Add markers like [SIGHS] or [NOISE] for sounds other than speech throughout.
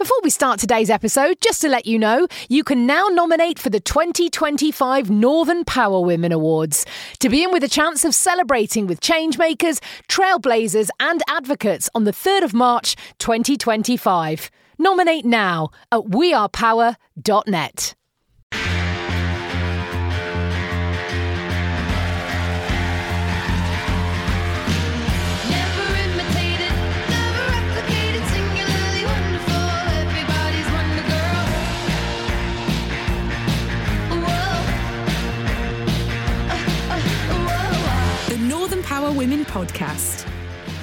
Before we start today's episode, just to let you know, you can now nominate for the 2025 Northern Power Women Awards to be in with a chance of celebrating with changemakers, trailblazers, and advocates on the 3rd of March 2025. Nominate now at wearepower.net. Northern Power Women podcast.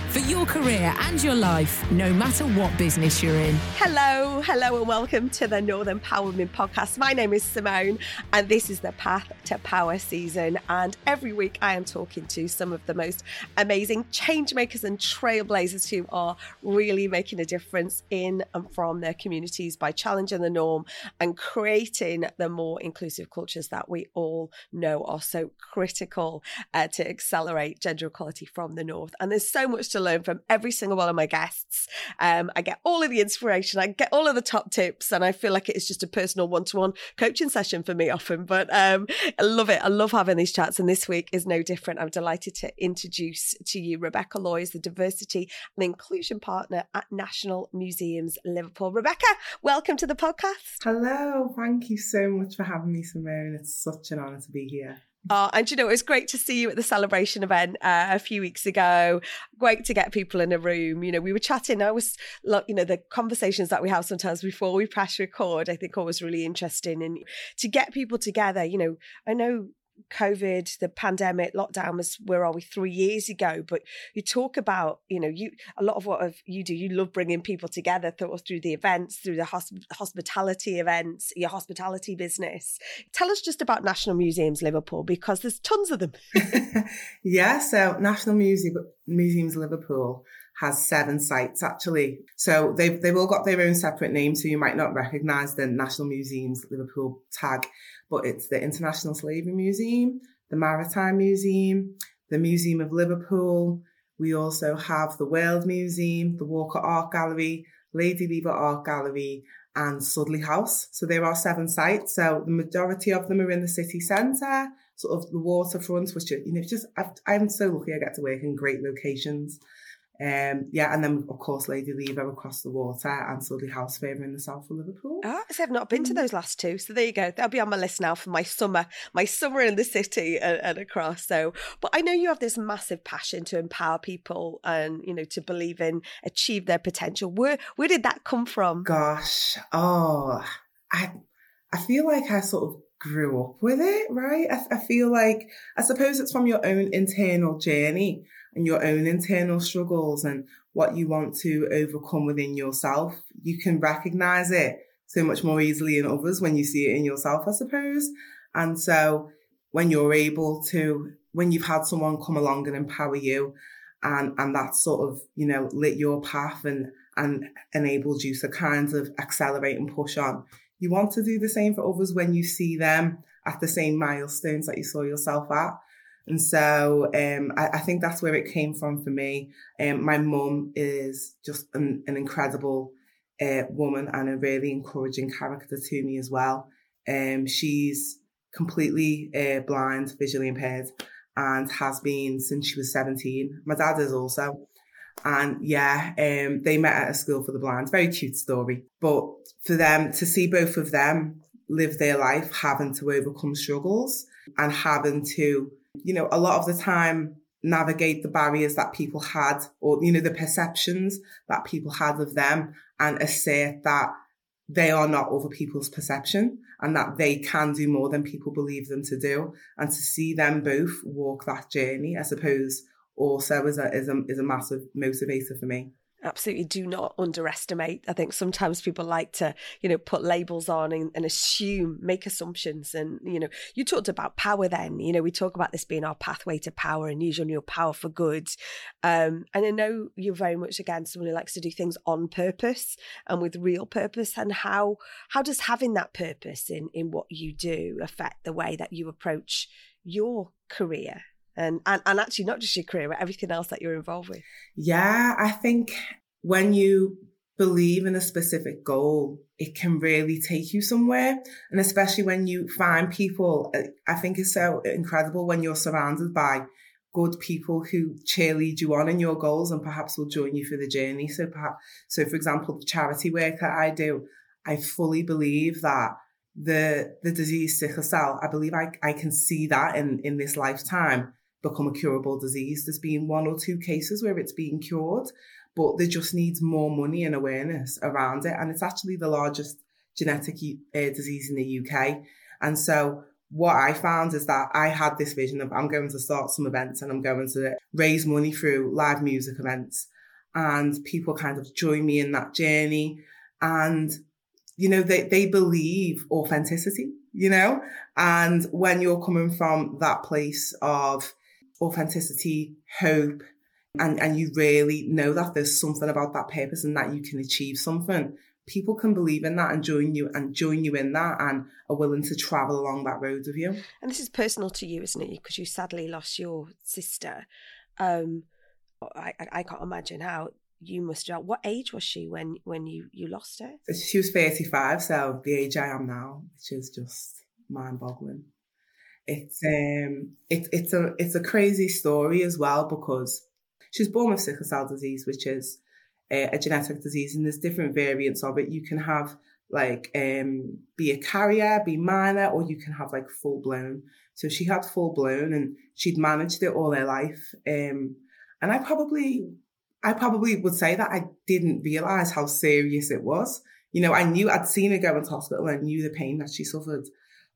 For your career and your life, no matter what business you're in. Hello, hello, and welcome to the Northern Power Women podcast. My name is Simone, and this is the Path to Power season. And every week, I am talking to some of the most amazing change makers and trailblazers who are really making a difference in and from their communities by challenging the norm and creating the more inclusive cultures that we all know are so critical uh, to accelerate gender equality from the north. And there's so much to learn from every single one of my guests. Um, I get all of the inspiration, I get all of the top tips, and I feel like it's just a personal one to one coaching session for me often. But um, I love it. I love having these chats. And this week is no different. I'm delighted to introduce to you Rebecca Loy, the diversity and inclusion partner at National Museums Liverpool. Rebecca, welcome to the podcast. Hello, thank you so much for having me, Simone. It's such an honour to be here. Oh, and you know, it was great to see you at the celebration event uh, a few weeks ago. Great to get people in a room. You know, we were chatting. I was, you know, the conversations that we have sometimes before we press record, I think always really interesting. And to get people together, you know, I know COVID, the pandemic, lockdown was where are we three years ago? But you talk about, you know, you a lot of what you do. You love bringing people together through, through the events, through the hosp- hospitality events, your hospitality business. Tell us just about National Museums Liverpool because there's tons of them. [LAUGHS] yeah, so National Museum, Museums Liverpool has seven sites actually. So they've, they've all got their own separate names, so you might not recognise the National Museums Liverpool tag, but it's the International Slavery Museum, the Maritime Museum, the Museum of Liverpool. We also have the World Museum, the Walker Art Gallery, Lady Lever Art Gallery, and Sudley House. So there are seven sites. So the majority of them are in the city centre, sort of the waterfront, which are, you know, just I've, I'm so lucky I get to work in great locations. Um, yeah, and then of course Lady Lever across the water and Sudley House further in the south of Liverpool. Ah, so I've not been to those last two. So there you go. They'll be on my list now for my summer, my summer in the city and, and across. So, but I know you have this massive passion to empower people and you know to believe in achieve their potential. Where where did that come from? Gosh, oh, I I feel like I sort of grew up with it, right? I, I feel like I suppose it's from your own internal journey and your own internal struggles and what you want to overcome within yourself. You can recognize it so much more easily in others when you see it in yourself, I suppose. And so when you're able to, when you've had someone come along and empower you and, and that sort of, you know, lit your path and, and enabled you to kind of accelerate and push on, you want to do the same for others when you see them at the same milestones that you saw yourself at. And so um, I, I, think that's where it came from for me. Um, my mum is just an, an incredible uh, woman and a really encouraging character to me as well. Um, she's completely uh, blind, visually impaired, and has been since she was 17. My dad is also. And yeah, um, they met at a school for the blind. Very cute story. But for them to see both of them live their life having to overcome struggles and having to, you know, a lot of the time navigate the barriers that people had or, you know, the perceptions that people had of them and assert that they are not other people's perception and that they can do more than people believe them to do. And to see them both walk that journey, I suppose, also is a, is a, is a massive motivator for me. Absolutely do not underestimate. I think sometimes people like to, you know, put labels on and, and, assume, make assumptions. And, you know, you talked about power then, you know, we talk about this being our pathway to power and using your power for good. Um, and I know you're very much, again, someone who likes to do things on purpose and with real purpose. And how, how does having that purpose in, in what you do affect the way that you approach your career and, and and actually not just your career, but everything else that you're involved with. Yeah, I think when you believe in a specific goal, it can really take you somewhere. And especially when you find people, I think it's so incredible when you're surrounded by good people who cheerlead you on in your goals and perhaps will join you for the journey. So perhaps, so for example, the charity work that I do, I fully believe that the the disease sickle cell, I believe I, I can see that in, in this lifetime become a curable disease. There's been one or two cases where it's being cured, but there just needs more money and awareness around it. And it's actually the largest genetic uh, disease in the UK. And so what I found is that I had this vision of I'm going to start some events and I'm going to raise money through live music events. And people kind of join me in that journey. And, you know, they, they believe authenticity, you know, and when you're coming from that place of authenticity, hope, and, and you really know that there's something about that purpose and that you can achieve something, people can believe in that and join you and join you in that and are willing to travel along that road with you. And this is personal to you, isn't it? Because you sadly lost your sister. Um, I, I- can't imagine how you must have. What age was she when when you you lost her? She was 35, so the age I am now, which is just mind boggling. It's um it, it's a it's a crazy story as well because she was born with sickle cell disease, which is a, a genetic disease, and there's different variants of it. You can have like um be a carrier, be minor, or you can have like full blown. So she had full blown, and she'd managed it all her life. Um, and I probably I probably would say that I didn't realize how serious it was. You know, I knew I'd seen her go into hospital. I knew the pain that she suffered,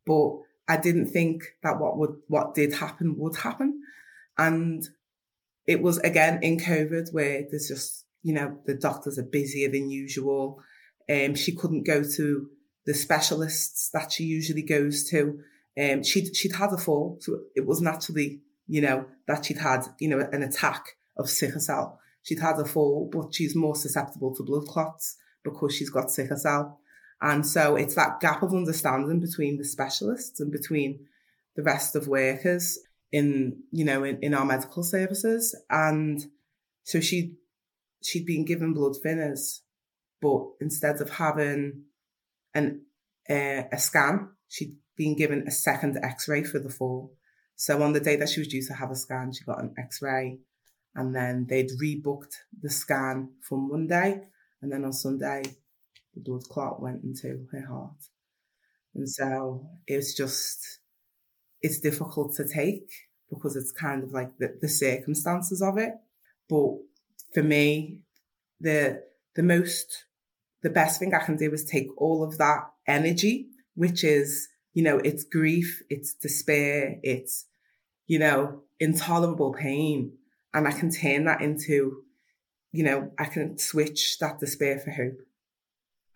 but I didn't think that what would what did happen would happen. And it was again in COVID where there's just you know the doctors are busier than usual. Um, she couldn't go to the specialists that she usually goes to. Um, she'd she'd had a fall, so it wasn't actually you know that she'd had you know an attack of sickle cell. She'd had a fall, but she's more susceptible to blood clots because she's got sickle cell. And so it's that gap of understanding between the specialists and between the rest of workers in, you know, in, in our medical services. And so she, she'd been given blood thinners, but instead of having an, uh, a scan, she'd been given a second x-ray for the fall. So on the day that she was due to have a scan, she got an x-ray and then they'd rebooked the scan for Monday. And then on Sunday, the blood clot went into her heart. And so it's just, it's difficult to take because it's kind of like the, the circumstances of it. But for me, the, the most, the best thing I can do is take all of that energy, which is, you know, it's grief, it's despair, it's, you know, intolerable pain. And I can turn that into, you know, I can switch that despair for hope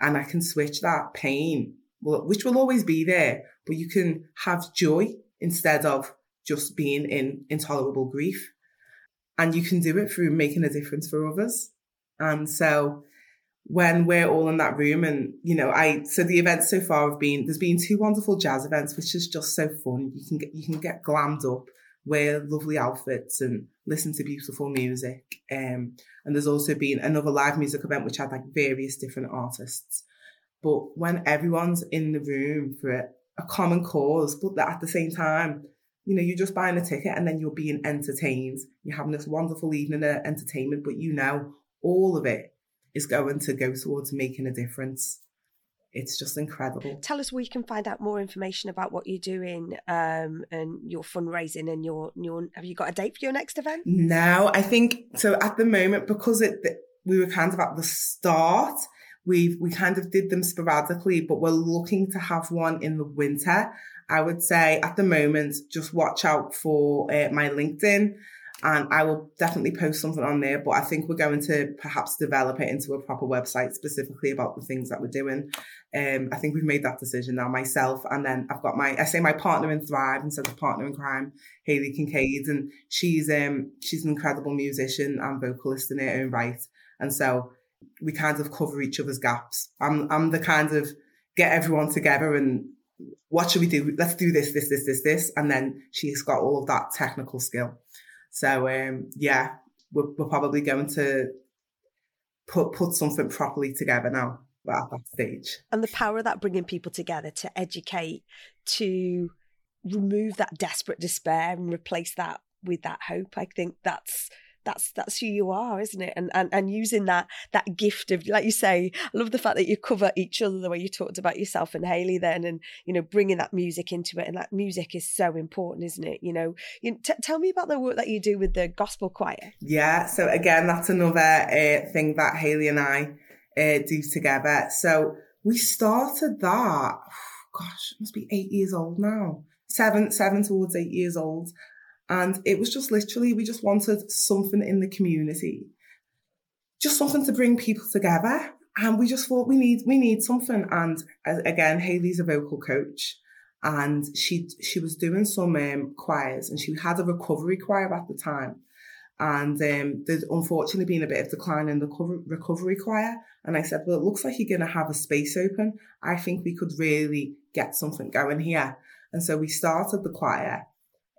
and I can switch that pain, which will always be there, but you can have joy instead of just being in intolerable grief. And you can do it through making a difference for others. And so when we're all in that room and, you know, I, so the events so far have been, there's been two wonderful jazz events, which is just so fun. You can get, you can get glammed up, wear lovely outfits and listen to beautiful music. Um, and there's also been another live music event, which had like various different artists. But when everyone's in the room for a, a common cause, but that at the same time, you know, you're just buying a ticket and then you're being entertained. You're having this wonderful evening of entertainment, but you know, all of it is going to go towards making a difference. It's just incredible. Tell us where you can find out more information about what you're doing um, and your fundraising and your your. Have you got a date for your next event? No, I think so. At the moment, because it we were kind of at the start, we we kind of did them sporadically, but we're looking to have one in the winter. I would say at the moment, just watch out for uh, my LinkedIn. And I will definitely post something on there, but I think we're going to perhaps develop it into a proper website specifically about the things that we're doing. Um, I think we've made that decision now myself. And then I've got my, I say my partner in Thrive instead of partner in crime, Hayley Kincaid. And she's, um, she's an incredible musician and vocalist in her own right. And so we kind of cover each other's gaps. I'm, I'm the kind of get everyone together and what should we do? Let's do this, this, this, this, this. And then she's got all of that technical skill. So, um, yeah, we're, we're probably going to put put something properly together now at that stage. and the power of that bringing people together to educate to remove that desperate despair and replace that with that hope i think that's that's that's who you are isn't it and and, and using that that gift of like you say i love the fact that you cover each other the way you talked about yourself and haley then and you know bringing that music into it and that music is so important isn't it you know you, t- tell me about the work that you do with the gospel choir Yeah, so again, that's another uh, thing that Haley and I uh, do together. So we started that, [SIGHS] gosh, must be eight years old now, seven, seven towards eight years old. And it was just literally, we just wanted something in the community, just something to bring people together. And we just thought we need, we need something. And uh, again, Haley's a vocal coach and she, she was doing some um, choirs and she had a recovery choir at the time and um, there's unfortunately been a bit of decline in the cover- recovery choir. And I said, well, it looks like you're going to have a space open. I think we could really get something going here. And so we started the choir.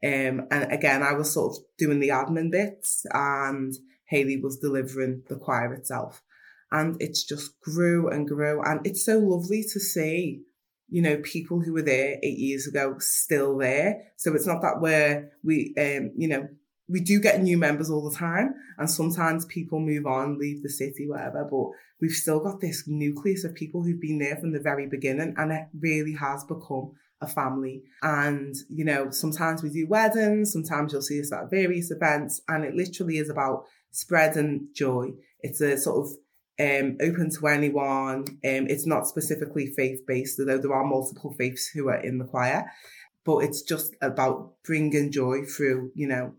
Um, and again, I was sort of doing the admin bits and Haley was delivering the choir itself. And it's just grew and grew. And it's so lovely to see, you know, people who were there eight years ago still there. So it's not that we're, we, um, you know, we do get new members all the time and sometimes people move on leave the city whatever but we've still got this nucleus of people who've been there from the very beginning and it really has become a family. And you know sometimes we do weddings sometimes you'll see us at various events and it literally is about spreading joy. It's a sort of um, open to anyone. Um, it's not specifically faith based although there are multiple faiths who are in the choir but it's just about bringing joy through you know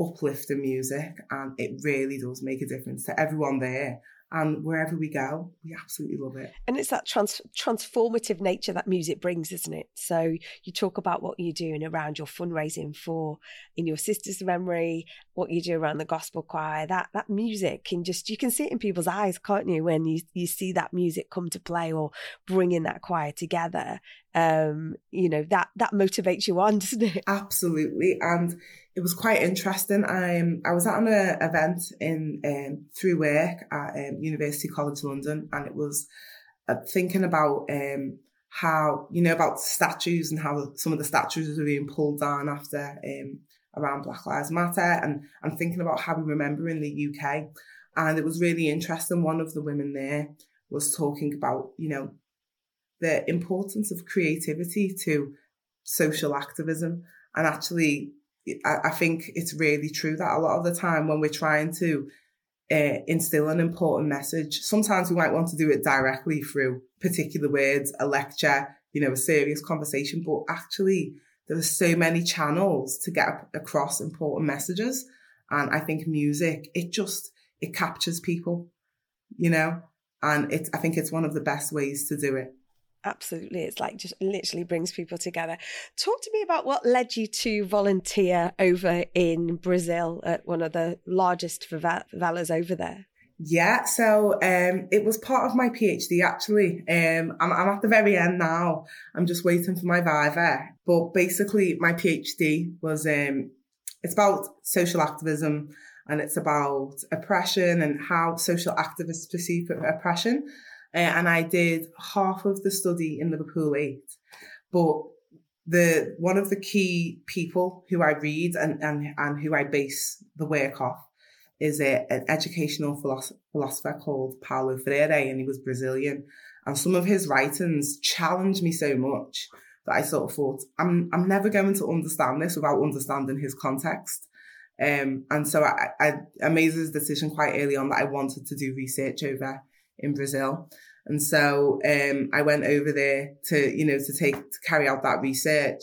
uplifting music and it really does make a difference to everyone there and wherever we go we absolutely love it. And it's that trans- transformative nature that music brings isn't it? So you talk about what you're doing around your fundraising for in your sister's memory what you do around the gospel choir that that music can just you can see it in people's eyes can't you when you you see that music come to play or bringing that choir together um you know that that motivates you on [LAUGHS] doesn't it absolutely and it was quite interesting. I um, I was at an uh, event in um, through work at um, University College London, and it was uh, thinking about um, how you know about statues and how some of the statues are being pulled down after um, around Black Lives Matter, and and thinking about how we remember in the UK. And it was really interesting. One of the women there was talking about you know the importance of creativity to social activism, and actually I, I think it's really true that a lot of the time when we're trying to uh, instill an important message, sometimes we might want to do it directly through particular words, a lecture, you know, a serious conversation, but actually there are so many channels to get across important messages. And I think music, it just, it captures people, you know, and it's, I think it's one of the best ways to do it. Absolutely. It's like just literally brings people together. Talk to me about what led you to volunteer over in Brazil at one of the largest favelas over there. Yeah, so um, it was part of my PhD actually. Um, I'm, I'm at the very end now. I'm just waiting for my viva. But basically, my PhD was um, it's about social activism and it's about oppression and how social activists perceive oppression. Uh, and I did half of the study in Liverpool 8. But the one of the key people who I read and, and, and who I base the work off is a, an educational philosopher, called Paulo Freire, and he was Brazilian. And some of his writings challenged me so much that I sort of thought, I'm, I'm never going to understand this without understanding his context. Um, and so I, I, I made this decision quite early on that I wanted to do research over in Brazil. And so um, I went over there to, you know, to take to carry out that research.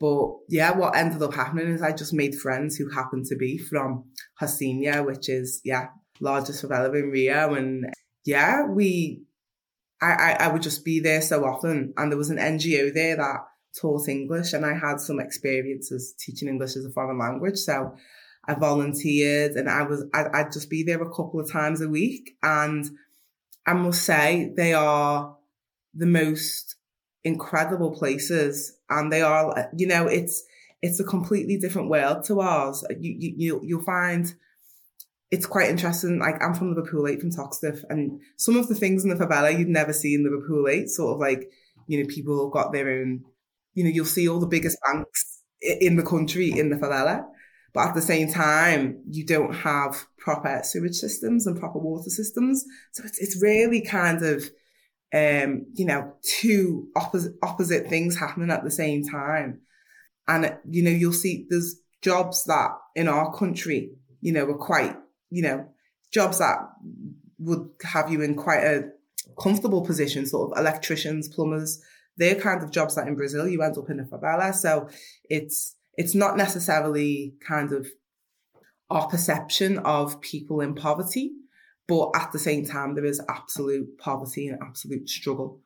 But yeah, what ended up happening is I just made friends who happened to be from Rocinha, which is yeah, largest favela in Rio. And yeah, we I, I, I would just be there so often. And there was an NGO there that taught English and I had some experiences teaching English as a foreign language. So I volunteered and I was, I'd, I'd just be there a couple of times a week. And I must say they are the most incredible places and they are, you know, it's, it's a completely different world to ours. You, you, you'll, you'll find it's quite interesting. Like I'm from Liverpool 8 from Toxteth and some of the things in the favela you'd never see in Liverpool 8, sort of like, you know, people have got their own, you know, you'll see all the biggest banks in the country in the favela. But at the same time, you don't have proper sewage systems and proper water systems. So it's, it's really kind of, um, you know, two opposite, opposite things happening at the same time. And, you know, you'll see there's jobs that in our country, you know, are quite, you know, jobs that would have you in quite a comfortable position, sort of electricians, plumbers. They're kind of jobs that in Brazil you end up in a favela. So it's, it's not necessarily kind of our perception of people in poverty, but at the same time, there is absolute poverty and absolute struggle.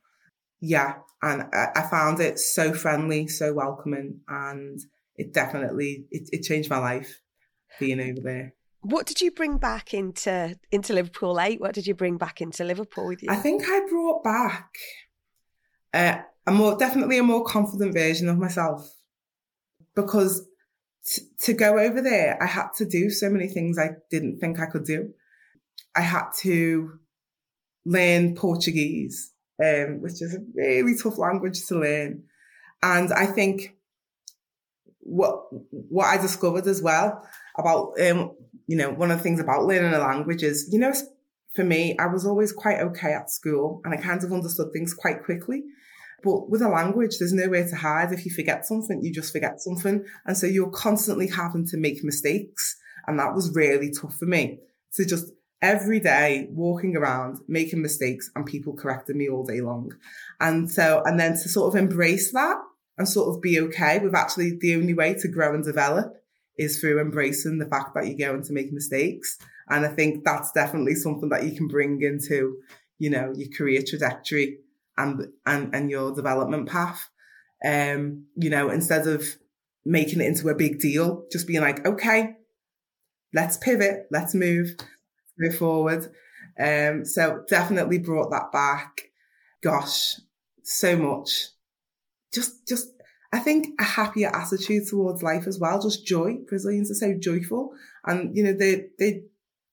Yeah. And I, I found it so friendly, so welcoming, and it definitely, it, it changed my life being over there. What did you bring back into into Liverpool 8? What did you bring back into Liverpool with you? I think I brought back uh, a more, definitely a more confident version of myself because t- to go over there, I had to do so many things I didn't think I could do. I had to learn Portuguese, um, which is a really tough language to learn. And I think what what I discovered as well about um, you know one of the things about learning a language is you know for me I was always quite okay at school and I kind of understood things quite quickly. But with a language, there's nowhere to hide. If you forget something, you just forget something. And so you're constantly having to make mistakes. And that was really tough for me to just every day walking around making mistakes and people correcting me all day long. And so, and then to sort of embrace that and sort of be okay with actually the only way to grow and develop is through embracing the fact that you're going to make mistakes. And I think that's definitely something that you can bring into, you know, your career trajectory and, and, and your development path. Um, you know, instead of making it into a big deal, just being like, okay, let's pivot, let's move, move forward. Um, so definitely brought that back. Gosh, so much. Just, just, I think a happier attitude towards life as well. Just joy. Brazilians are so joyful, and you know they they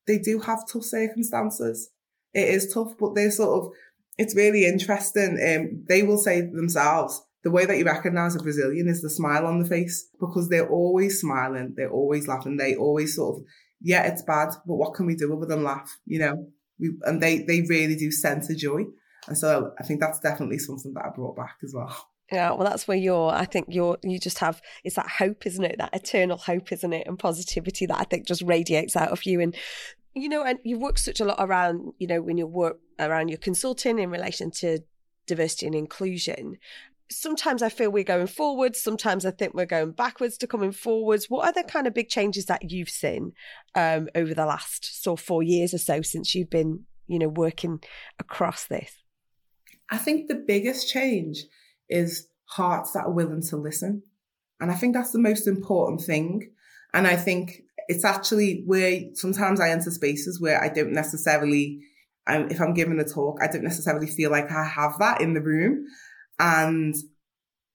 they do have tough circumstances. It is tough, but they're sort of. It's really interesting. Um, they will say themselves the way that you recognize a Brazilian is the smile on the face because they're always smiling, they're always laughing, they always sort of, yeah, it's bad, but what can we do other than laugh? You know, we, and they they really do center joy, and so I think that's definitely something that I brought back as well. Yeah, well, that's where you're. I think you're. You just have. It's that hope, isn't it? That eternal hope, isn't it? And positivity that I think just radiates out of you. And you know, and you work such a lot around. You know, when you work around your consulting in relation to diversity and inclusion. Sometimes I feel we're going forwards. Sometimes I think we're going backwards to coming forwards. What are the kind of big changes that you've seen um, over the last sort of four years or so since you've been, you know, working across this? I think the biggest change is hearts that are willing to listen. And I think that's the most important thing. And I think it's actually where sometimes I enter spaces where I don't necessarily, um, if I'm giving a talk, I don't necessarily feel like I have that in the room. And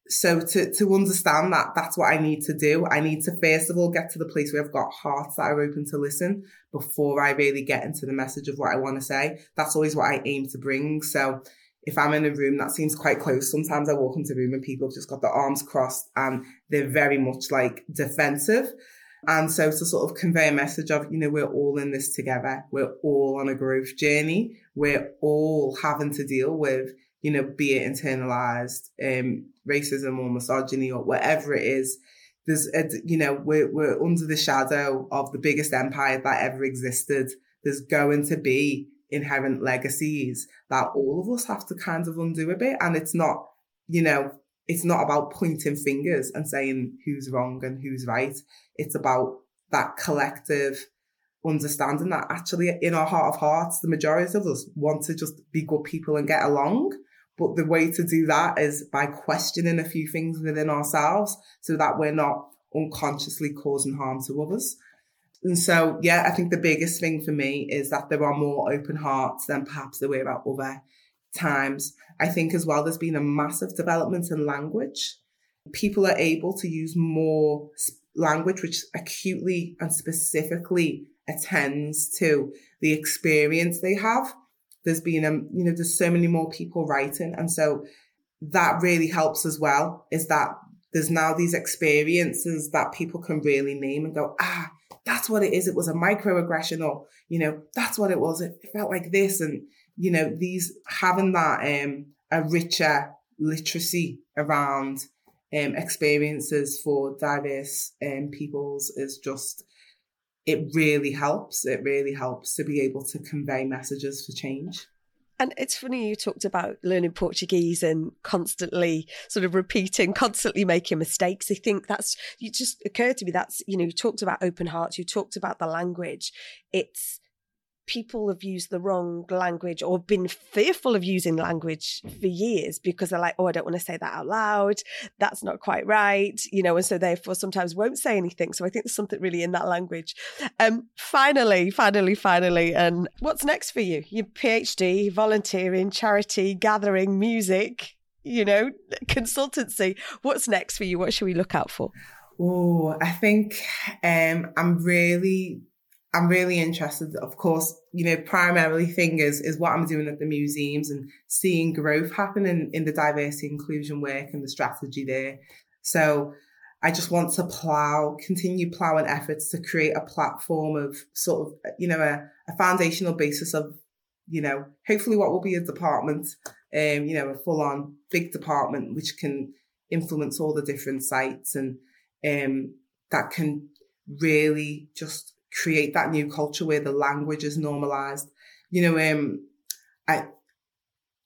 so to, to understand that that's what I need to do, I need to first of all get to the place where I've got hearts that are open to listen before I really get into the message of what I want to say. That's always what I aim to bring. So if I'm in a room that seems quite close, sometimes I walk into a room and people have just got their arms crossed and they're very much like defensive. And so to sort of convey a message of, you know, we're all in this together. We're all on a growth journey. We're all having to deal with, you know, be it internalized um, racism or misogyny or whatever it is. There's, a, you know, we're, we're under the shadow of the biggest empire that ever existed. There's going to be inherent legacies that all of us have to kind of undo a bit. And it's not, you know, it's not about pointing fingers and saying who's wrong and who's right. It's about that collective understanding that actually in our heart of hearts, the majority of us want to just be good people and get along. But the way to do that is by questioning a few things within ourselves so that we're not unconsciously causing harm to others. And so, yeah, I think the biggest thing for me is that there are more open hearts than perhaps there were at other times. I think as well, there's been a massive development in language. People are able to use more language which acutely and specifically attends to the experience they have. There's been, um, you know, there's so many more people writing. And so that really helps as well is that there's now these experiences that people can really name and go, ah, that's what it is. It was a microaggression or, you know, that's what it was. It felt like this. And, you know, these having that, um, a richer literacy around, um, experiences for diverse, um, peoples is just, it really helps. It really helps to be able to convey messages for change. And it's funny you talked about learning Portuguese and constantly sort of repeating, constantly making mistakes. I think that's you just occurred to me that's you know you talked about open hearts, you talked about the language. It's people have used the wrong language or been fearful of using language for years because they're like, oh, I don't want to say that out loud. That's not quite right, you know, and so therefore sometimes won't say anything. So I think there's something really in that language. Um, finally, finally, finally, and what's next for you? Your PhD, volunteering, charity, gathering, music, you know, consultancy. What's next for you? What should we look out for? Oh, I think um, I'm really, I'm really interested. Of course, you know, primarily thing is is what I'm doing at the museums and seeing growth happen in, in the diversity inclusion work and the strategy there. So I just want to plow, continue plowing efforts to create a platform of sort of, you know, a, a foundational basis of, you know, hopefully what will be a department, um, you know, a full on big department which can influence all the different sites and um, that can really just create that new culture where the language is normalized. You know, um, I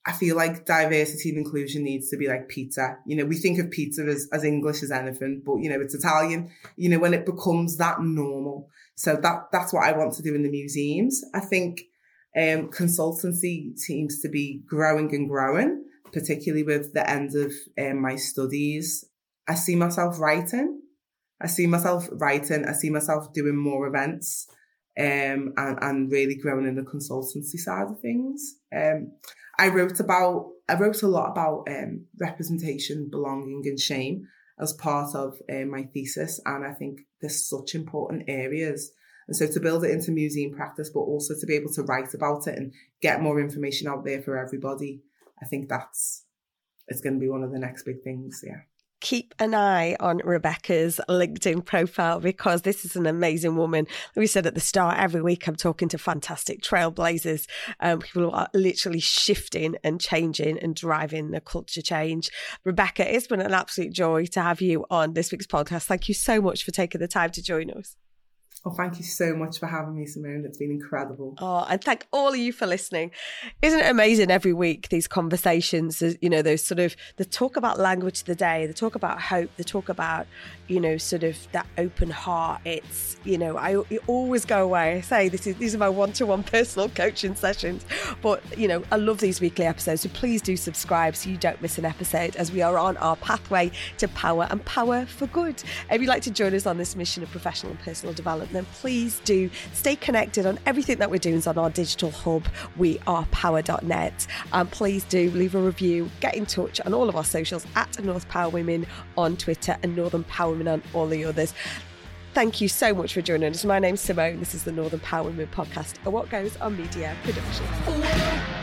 I feel like diversity and inclusion needs to be like pizza. You know, we think of pizza as, as English as anything, but you know, it's Italian, you know, when it becomes that normal. So that that's what I want to do in the museums. I think um consultancy seems to be growing and growing, particularly with the end of um, my studies. I see myself writing. I see myself writing. I see myself doing more events um, and, and really growing in the consultancy side of things. Um, I wrote about, I wrote a lot about um, representation, belonging, and shame as part of uh, my thesis, and I think there's such important areas. And so to build it into museum practice, but also to be able to write about it and get more information out there for everybody, I think that's it's going to be one of the next big things. Yeah keep an eye on Rebecca's LinkedIn profile because this is an amazing woman. We said at the start, every week I'm talking to fantastic trailblazers, um, people who are literally shifting and changing and driving the culture change. Rebecca, it's been an absolute joy to have you on this week's podcast. Thank you so much for taking the time to join us. Oh, thank you so much for having me, Simone. It's been incredible. Oh, and thank all of you for listening. Isn't it amazing every week, these conversations, uh, you know, those sort of, the talk about language of the day, the talk about hope, the talk about, you know, sort of that open heart. It's, you know, I always go away. I say this is, these are my one-to-one [LAUGHS] personal coaching sessions, but, you know, I love these weekly episodes. So please do subscribe so you don't miss an episode as we are on our pathway to power and power for good. If you'd like to join us on this mission of professional and personal development, then please do stay connected on everything that we're doing on our digital hub, we are power.net. And please do leave a review, get in touch on all of our socials at North Power Women on Twitter and Northern Power Women on all the others. Thank you so much for joining us. My name's Simone. This is the Northern Power Women podcast, a What Goes on Media production.